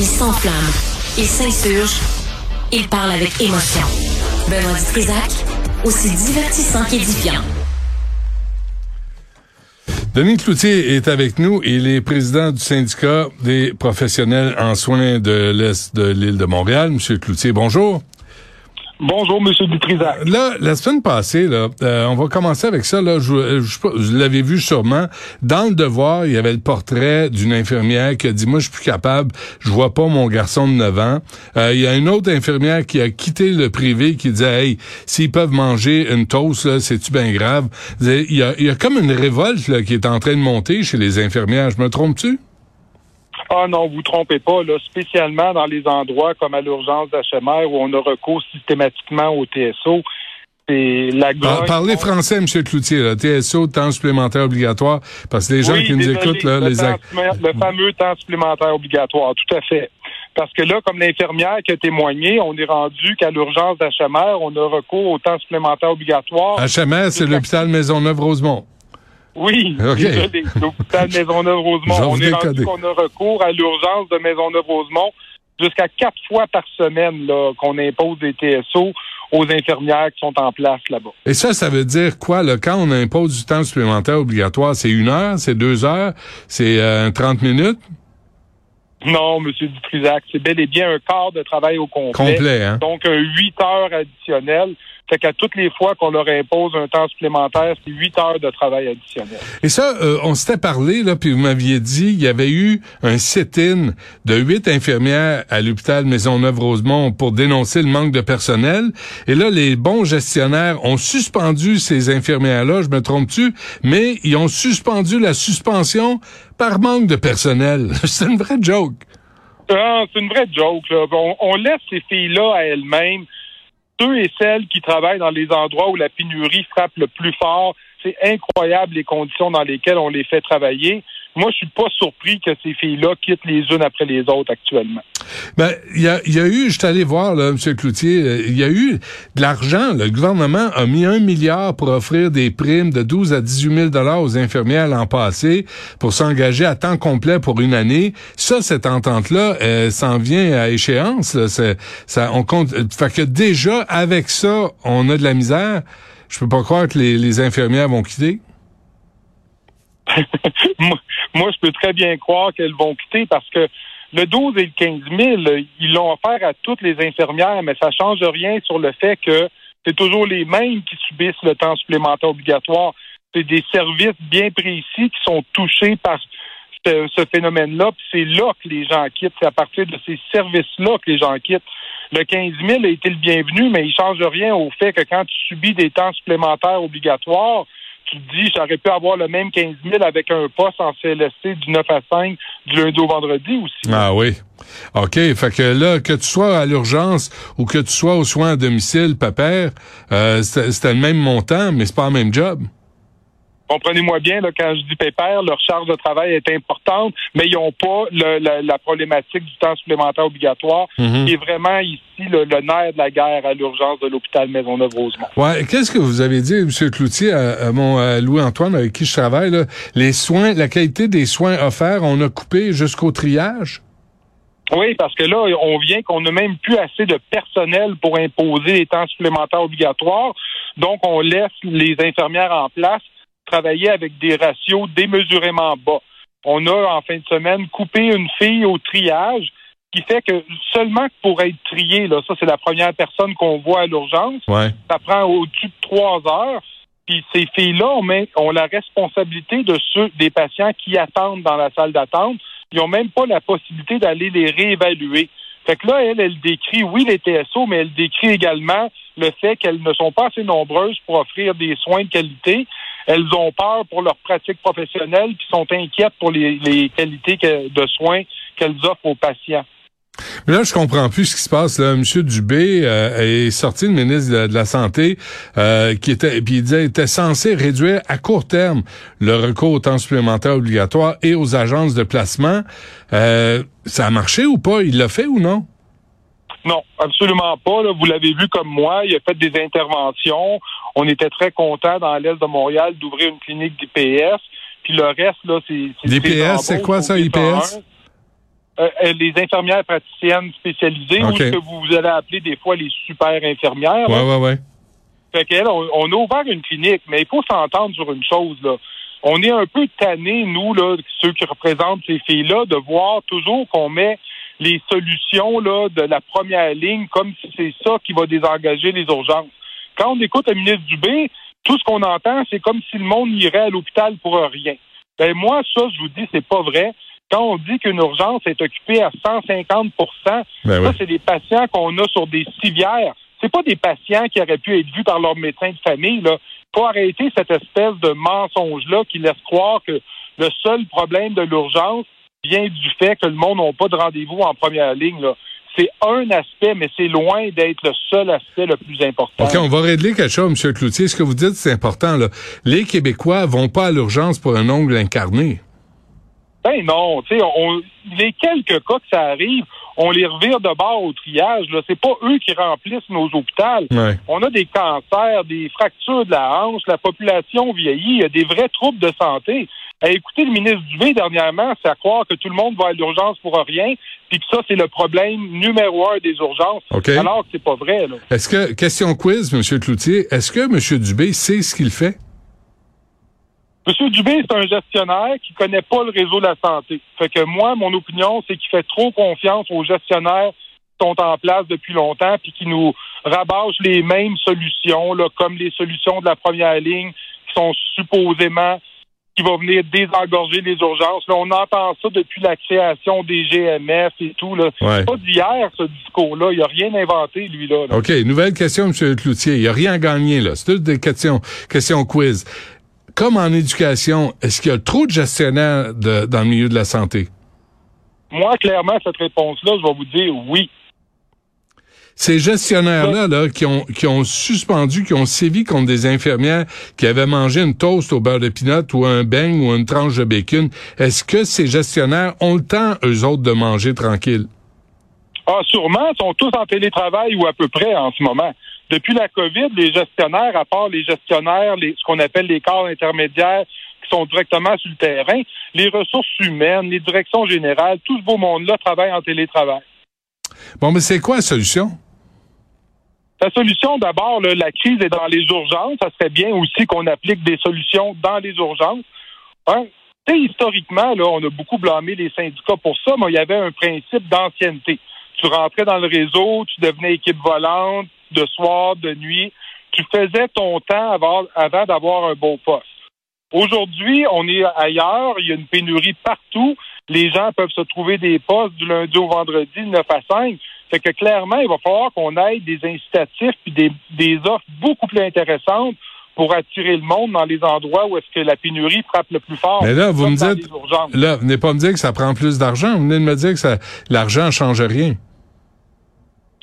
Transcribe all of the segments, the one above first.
Il s'enflamme, il s'insurge, il parle avec émotion. Benoît Dutrisac, aussi divertissant qu'édifiant. Denis Cloutier est avec nous. Il est président du syndicat des professionnels en soins de l'Est de l'île de Montréal. Monsieur Cloutier, bonjour. Bonjour, Monsieur Dutrisac. Là, la semaine passée, là, euh, on va commencer avec ça. Là, je, je, l'avais vu sûrement. Dans le devoir, il y avait le portrait d'une infirmière qui a dit, moi, je suis plus capable, je vois pas mon garçon de 9 ans. Euh, il y a une autre infirmière qui a quitté le privé qui disait, hey, s'ils peuvent manger une toast, là, c'est-tu bien grave? Il y, a, il y a comme une révolte là, qui est en train de monter chez les infirmières. Je me trompe-tu? Ah non, vous trompez pas, là, spécialement dans les endroits comme à l'urgence d'HMR où on a recours systématiquement au TSO. C'est la Parlez français, M. Cloutier, là. TSO, temps supplémentaire obligatoire, parce que les gens qui nous écoutent, là, le les Le fameux temps supplémentaire obligatoire, tout à fait. Parce que là, comme l'infirmière qui a témoigné, on est rendu qu'à l'urgence d'HMR, on a recours au temps supplémentaire obligatoire. HMR, c'est l'hôpital Maisonneuve-Rosemont. Oui, désolé. L'hôpital Maisonneuve-Rosemont. On est rendu qu'on a recours à l'urgence de Maisonneuve-Rosemont jusqu'à quatre fois par semaine qu'on impose des TSO aux infirmières qui sont en place là-bas. Et ça, ça veut dire quoi? Là, quand on impose du temps supplémentaire obligatoire, c'est une heure, c'est deux heures, c'est euh, 30 minutes? Non, M. Dutrisac, c'est bel et bien un quart de travail au complet. Complet, hein? Donc, huit heures additionnelles. Fait qu'à toutes les fois qu'on leur impose un temps supplémentaire, c'est huit heures de travail additionnel. Et ça, euh, on s'était parlé, là, puis vous m'aviez dit, il y avait eu un sit-in de huit infirmières à l'hôpital Maisonneuve-Rosemont pour dénoncer le manque de personnel. Et là, les bons gestionnaires ont suspendu ces infirmières-là, je me trompe-tu, mais ils ont suspendu la suspension par manque de personnel. c'est une vraie joke. Ah, c'est une vraie joke. Là. On, on laisse ces filles-là à elles-mêmes ceux et celles qui travaillent dans les endroits où la pénurie frappe le plus fort. C'est incroyable les conditions dans lesquelles on les fait travailler. Moi, je suis pas surpris que ces filles-là quittent les unes après les autres actuellement. Ben, il y a, y a, eu, je suis allé voir, là, M. Cloutier, euh, il y a eu de l'argent. Le gouvernement a mis un milliard pour offrir des primes de 12 à 18 000 dollars aux infirmières l'an passé pour s'engager à temps complet pour une année. Ça, cette entente-là, euh, s'en vient à échéance. Là. Ça, on compte. Fait que déjà, avec ça, on a de la misère. Je peux pas croire que les infirmières vont quitter. moi, je peux très bien croire qu'elles vont quitter parce que le 12 et le 15 000, ils l'ont offert à toutes les infirmières, mais ça change rien sur le fait que c'est toujours les mêmes qui subissent le temps supplémentaire obligatoire. C'est des services bien précis qui sont touchés par ce, phénomène-là. c'est là que les gens quittent. C'est à partir de ces services-là que les gens quittent. Le 15 000 a été le bienvenu, mais il change rien au fait que quand tu subis des temps supplémentaires obligatoires, tu dis, j'aurais pu avoir le même 15 000 avec un poste en CLSC du 9 à 5 du lundi au vendredi aussi. Ah oui. OK. Fait que là, que tu sois à l'urgence ou que tu sois aux soins à domicile, papa, euh, c'était le même montant, mais c'est pas le même job comprenez-moi bien, là, quand je dis pépère, leur charge de travail est importante, mais ils n'ont pas la, problématique du temps supplémentaire obligatoire, mhm. qui est vraiment ici le, nerf de la guerre à l'urgence de l'hôpital Maisonneuve-Rosemont. Ouais, qu'est-ce que vous avez dit, M. Cloutier, à, mon Louis-Antoine, avec qui je travaille, là, les soins, la qualité des soins offerts, on a coupé jusqu'au triage? Oui, parce que là, on vient qu'on n'a même plus assez de personnel pour imposer les temps supplémentaires obligatoires. Donc, on laisse les infirmières en place travailler avec des ratios démesurément bas. On a, en fin de semaine, coupé une fille au triage, qui fait que seulement pour être trié, là, ça c'est la première personne qu'on voit à l'urgence, ça prend au-dessus de trois heures. Puis ces filles-là ont, la responsabilité de ceux des patients qui attendent dans la salle d'attente. Ils n'ont même pas la possibilité d'aller les réévaluer. Fait que là, elle, elle décrit, oui, les TSO, mais elle décrit également le fait qu'elles ne sont pas assez nombreuses pour offrir des soins de qualité elles ont peur pour leur pratique professionnelle, puis sont inquiètes pour les, qualités de soins qu'elles offrent aux patients. Mais là, je comprends plus ce qui se passe. Là, Monsieur Dubé euh, est sorti, le ministre de, la Santé, euh, qui était, puis il disait, était censé réduire à court terme le recours au temps supplémentaire obligatoire et aux agences de placement. Euh, ça a marché ou pas? Il l'a fait ou non? Non, absolument pas. Vous l'avez vu comme moi. Il a fait des interventions. On était très contents dans l'Est de Montréal d'ouvrir une clinique d'IPS. Puis le reste, là, c'est... L'IPS, c'est quoi ça, IPS? euh, euh, les infirmières praticiennes spécialisées ou ce que vous allez appeler des fois les super infirmières. Ouais, là. ouais, ouais. Fait qu'elle, on, on a ouvert une clinique, mais il faut s'entendre sur une chose, là. On est un peu tannés, nous, là, ceux qui représentent ces filles-là, de voir toujours qu'on met les solutions là, de la première ligne comme si c'est ça qui va désengager les urgences. Quand on écoute le ministre Dubé, tout ce qu'on entend, c'est comme si le monde irait à l'hôpital pour rien. Ben moi, ça, je vous dis, c'est pas vrai. Quand on dit qu'une urgence est occupée à 150% Ben ça, oui. c'est des patients qu'on a sur des civières. C'est pas des patients qui auraient pu être vus par leur médecin de famille. Là. faut arrêter cette espèce de mensonge-là qui laisse croire que le seul problème de l'urgence vient du fait que le monde n'a pas de rendez-vous en première ligne. Là. C'est un aspect, mais c'est loin d'être le seul aspect le plus important. OK, on va régler quelque chose, M. Cloutier. Ce que vous dites, c'est important. Là. Les Québécois vont pas à l'urgence pour un ongle incarné. Ben non, tu sais, les quelques cas que ça arrive, on les revire de bord au triage. Là, c'est pas eux qui remplissent nos hôpitaux. Ouais. On a des cancers, des fractures de la hanche, la population vieillit, il y a des vrais troubles de santé. Eh, écoutez, le ministre Dubé, dernièrement, c'est à croire que tout le monde va à l'urgence pour rien, puis que ça, c'est le problème numéro un des urgences, alors que c'est pas vrai. Est-ce que, question quiz, M. Cloutier, est-ce que M. Dubé sait ce qu'il fait? M. Dubé, c'est un gestionnaire qui connaît pas le réseau de la santé. Fait que moi, mon opinion, c'est qu'il fait trop confiance aux gestionnaires qui sont en place depuis longtemps puis qui nous rabâchent les mêmes solutions, là, comme les solutions de la première ligne qui sont supposément qui va venir désengorger les urgences. Là, on entend ça depuis la création des GMF et tout. Là. Ouais. C'est pas d'hier, ce discours-là. Il a rien inventé, lui, là. là. OK, nouvelle question, M. Cloutier. Il n'y a rien à gagner, là. C'est toutes des questions, questions quiz. Comme en éducation, est-ce qu'il y a trop de gestionnaires de- dans le milieu de la santé? Moi, clairement, cette réponse-là, je vais vous dire oui. Ces gestionnaires-là, là, qui ont, qui ont suspendu, qui ont sévi contre des infirmières qui avaient mangé une toast au beurre de pinot ou un beigne ou une tranche de bacon, est-ce que ces gestionnaires ont le temps, eux autres, de manger tranquille? Ah, sûrement, ils sont tous en télétravail ou à peu près en ce moment. Depuis la COVID, les gestionnaires, à part les gestionnaires, les, ce qu'on appelle les corps intermédiaires qui sont directement sur le terrain, les ressources humaines, les directions générales, tout ce beau monde-là travaille en télétravail. Bon, mais c'est quoi la solution? La solution, d'abord, la crise est dans les urgences. Ça serait bien aussi qu'on applique des solutions dans les urgences. Hein? Historiquement, là, on a beaucoup blâmé les syndicats pour ça, mais il y avait un principe d'ancienneté. Tu rentrais dans le réseau, tu devenais équipe volante, de soir, de nuit. Tu faisais ton temps avant, avant d'avoir un beau poste. Aujourd'hui, on est ailleurs. Il y a une pénurie partout. Les gens peuvent se trouver des postes du lundi au vendredi, de 9 à 5. Fait que clairement, il va falloir qu'on ait des incitatifs puis des, des offres beaucoup plus intéressantes pour attirer le monde dans les endroits où est-ce que la pénurie frappe le plus fort. Mais là, vous me dites-. Là, venez pas me dire que ça prend plus d'argent. Vous venez de me dire que ça, l'argent ne change rien.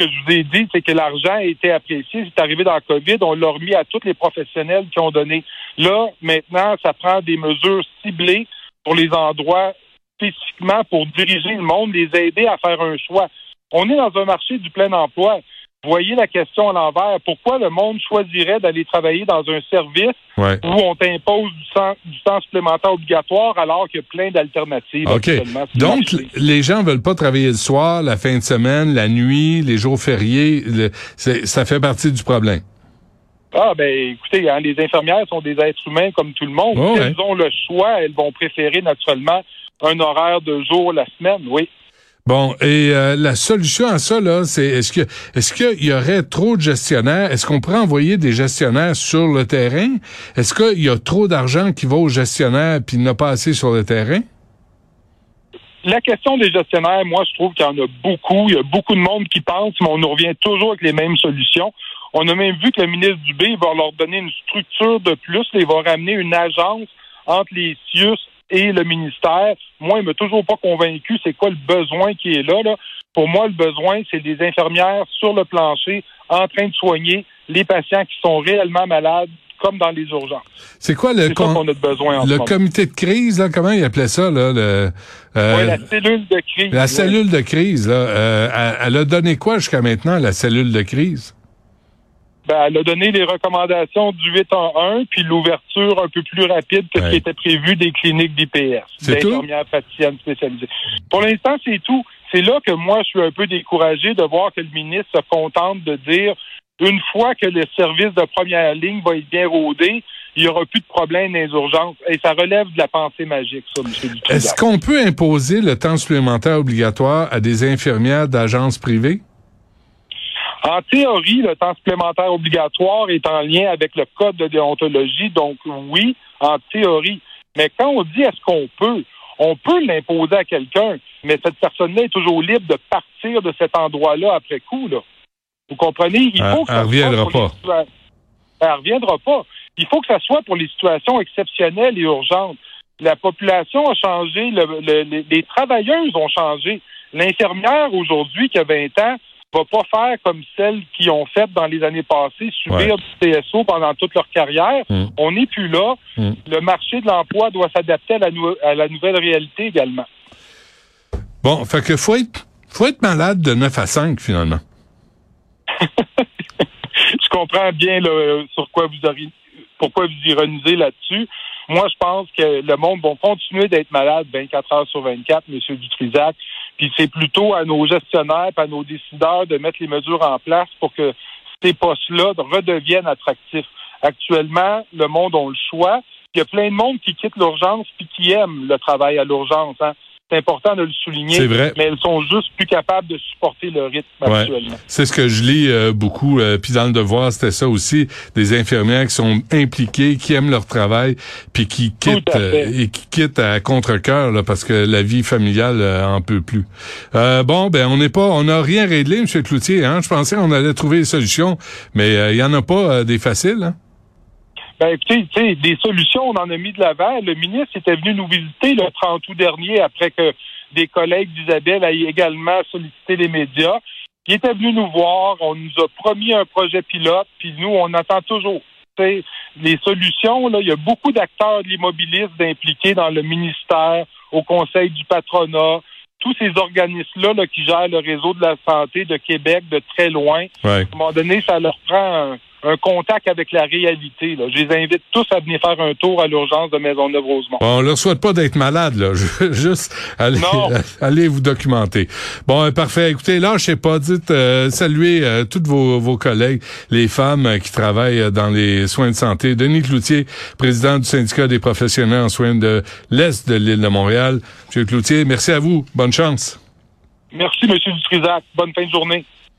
Que je vous ai dit, c'est que l'argent a été apprécié. C'est arrivé dans le COVID. On l'a remis à tous les professionnels qui ont donné. Là, maintenant, ça prend des mesures ciblées pour les endroits spécifiquement pour diriger le monde, les aider à faire un choix. On est dans un marché du plein emploi. Voyez la question à l'envers. Pourquoi le monde choisirait d'aller travailler dans un service Ouais. où on t'impose du temps, du temps supplémentaire obligatoire alors qu'il y a plein d'alternatives? Donc, les gens veulent pas travailler le soir, la fin de semaine, la nuit, les jours fériés. Le- ça fait partie du problème. Ah, ben, écoutez, hein, les infirmières sont des êtres humains comme tout le monde. Oh, ouais. elles ont le choix, elles vont préférer naturellement un horaire de jour la semaine, oui. Bon, et euh, la solution à ça, là, c'est est-ce que est-ce qu'il y aurait trop de gestionnaires? Est-ce qu'on pourrait envoyer des gestionnaires sur le terrain? Est-ce qu'il y a trop d'argent qui va aux gestionnaires puis il n'y en a pas assez sur le terrain? La question des gestionnaires, moi, je trouve qu'il y en a beaucoup. Il y a beaucoup de monde qui pense, mais on nous revient toujours avec les mêmes solutions. On a même vu que le ministre Dubé va leur donner une structure de plus. Il va ramener une agence entre les CIUS et le ministère. Moi, il m'a toujours pas convaincu c'est quoi le besoin qui est là, là. Pour moi, le besoin, c'est des infirmières sur le plancher en train de soigner les patients qui sont réellement malades, comme dans les urgences. C'est quoi le a besoin en ce le comité de crise là, comment il appelait ça là, le, euh, Ouais, la cellule de crise. la cellule de crise là, euh, elle a donné quoi jusqu'à maintenant la cellule de crise? Ben, elle a donné les recommandations du 8 en 1, puis l'ouverture un peu plus rapide que ce qui était prévu des cliniques d'IPS, d'infirmières praticiennes spécialisées. Pour l'instant, c'est tout. C'est là que moi, je suis un peu découragé de voir que le ministre se contente de dire, une fois que le service de première ligne va être bien rodé, il n'y aura plus de problème dans les urgences. Et ça relève de la pensée magique, ça, M. Est-ce qu'on peut imposer le temps supplémentaire obligatoire à des infirmières d'agences privées? En théorie, le temps supplémentaire obligatoire est en lien avec le code de déontologie, donc oui, en théorie. Mais quand on dit est-ce qu'on peut, on peut l'imposer à quelqu'un, mais cette personne-là est toujours libre de partir de cet endroit-là après coup. Là. Vous comprenez? Il faut que ça reviendra pas. Elle reviendra pas. Il faut que ça soit pour les situations exceptionnelles et urgentes. La population a changé, les travailleuses ont changé. L'infirmière aujourd'hui qui a 20 ans va pas faire comme celles qui ont fait dans les années passées, subir du TSO pendant toute leur carrière. Mm. On n'est plus là. Mm. Le marché de l'emploi doit s'adapter à, la à la nouvelle réalité également. Bon, fait que faut être, faut être malade de 9 à 5 finalement. je comprends bien sur quoi vous pourquoi vous ironisez là-dessus. Moi, je pense que le monde va continuer d'être malade 24 heures sur 24, M. Dutrisac. Puis c'est plutôt à nos gestionnaires, à nos décideurs de mettre les mesures en place pour que ces postes-là redeviennent attractifs. Actuellement, le monde a le choix. Il y a plein de monde qui quitte l'urgence puis qui aime le travail à l'urgence. Hein c'est important de le souligner. C'est vrai. Mais elles sont juste plus capables de supporter le rythme actuellement. C'est ce que je lis euh, beaucoup. Euh, puis dans le devoir, c'était ça aussi. Des infirmières qui sont impliquées, qui aiment leur travail, puis qui quittent euh, et qui quittent à contre-cœur parce que la vie familiale en peut plus. bon, ben on n'est pas, on n'a rien réglé, M. Cloutier. Hein? Je pensais qu'on allait trouver des solutions, mais il y en a pas des faciles. Hein? Ben, écoutez, sais, des solutions, on en a mis de l'avant. Le ministre était venu nous visiter le 30 août dernier après que des collègues d'Isabelle aient également sollicité les médias. Il était venu nous voir, on nous a promis un projet pilote, puis nous, on attend toujours. sais, les solutions, là, il y a beaucoup d'acteurs de l'immobilisme impliqués dans le ministère, au Conseil du patronat, tous ces organismes-là là, qui gèrent le réseau de la santé de Québec de très loin. À un moment donné, ça leur prend un, un contact avec la réalité. Là. Je les invite tous à venir faire un tour à l'urgence de Maisonneuve-Rosemont. Bon, on leur souhaite pas d'être malade, là. Juste aller, allez vous documenter. Bon, euh, parfait. Écoutez, là, je sais pas, dites euh, saluer euh, tous vos, vos collègues, les femmes euh, qui travaillent dans les soins de santé. Denis Cloutier, président du syndicat des professionnels en soins de l'Est de l'île de Montréal. Monsieur Cloutier, merci à vous. Bonne chance. Merci, Monsieur Dutrisac. Bonne fin de journée.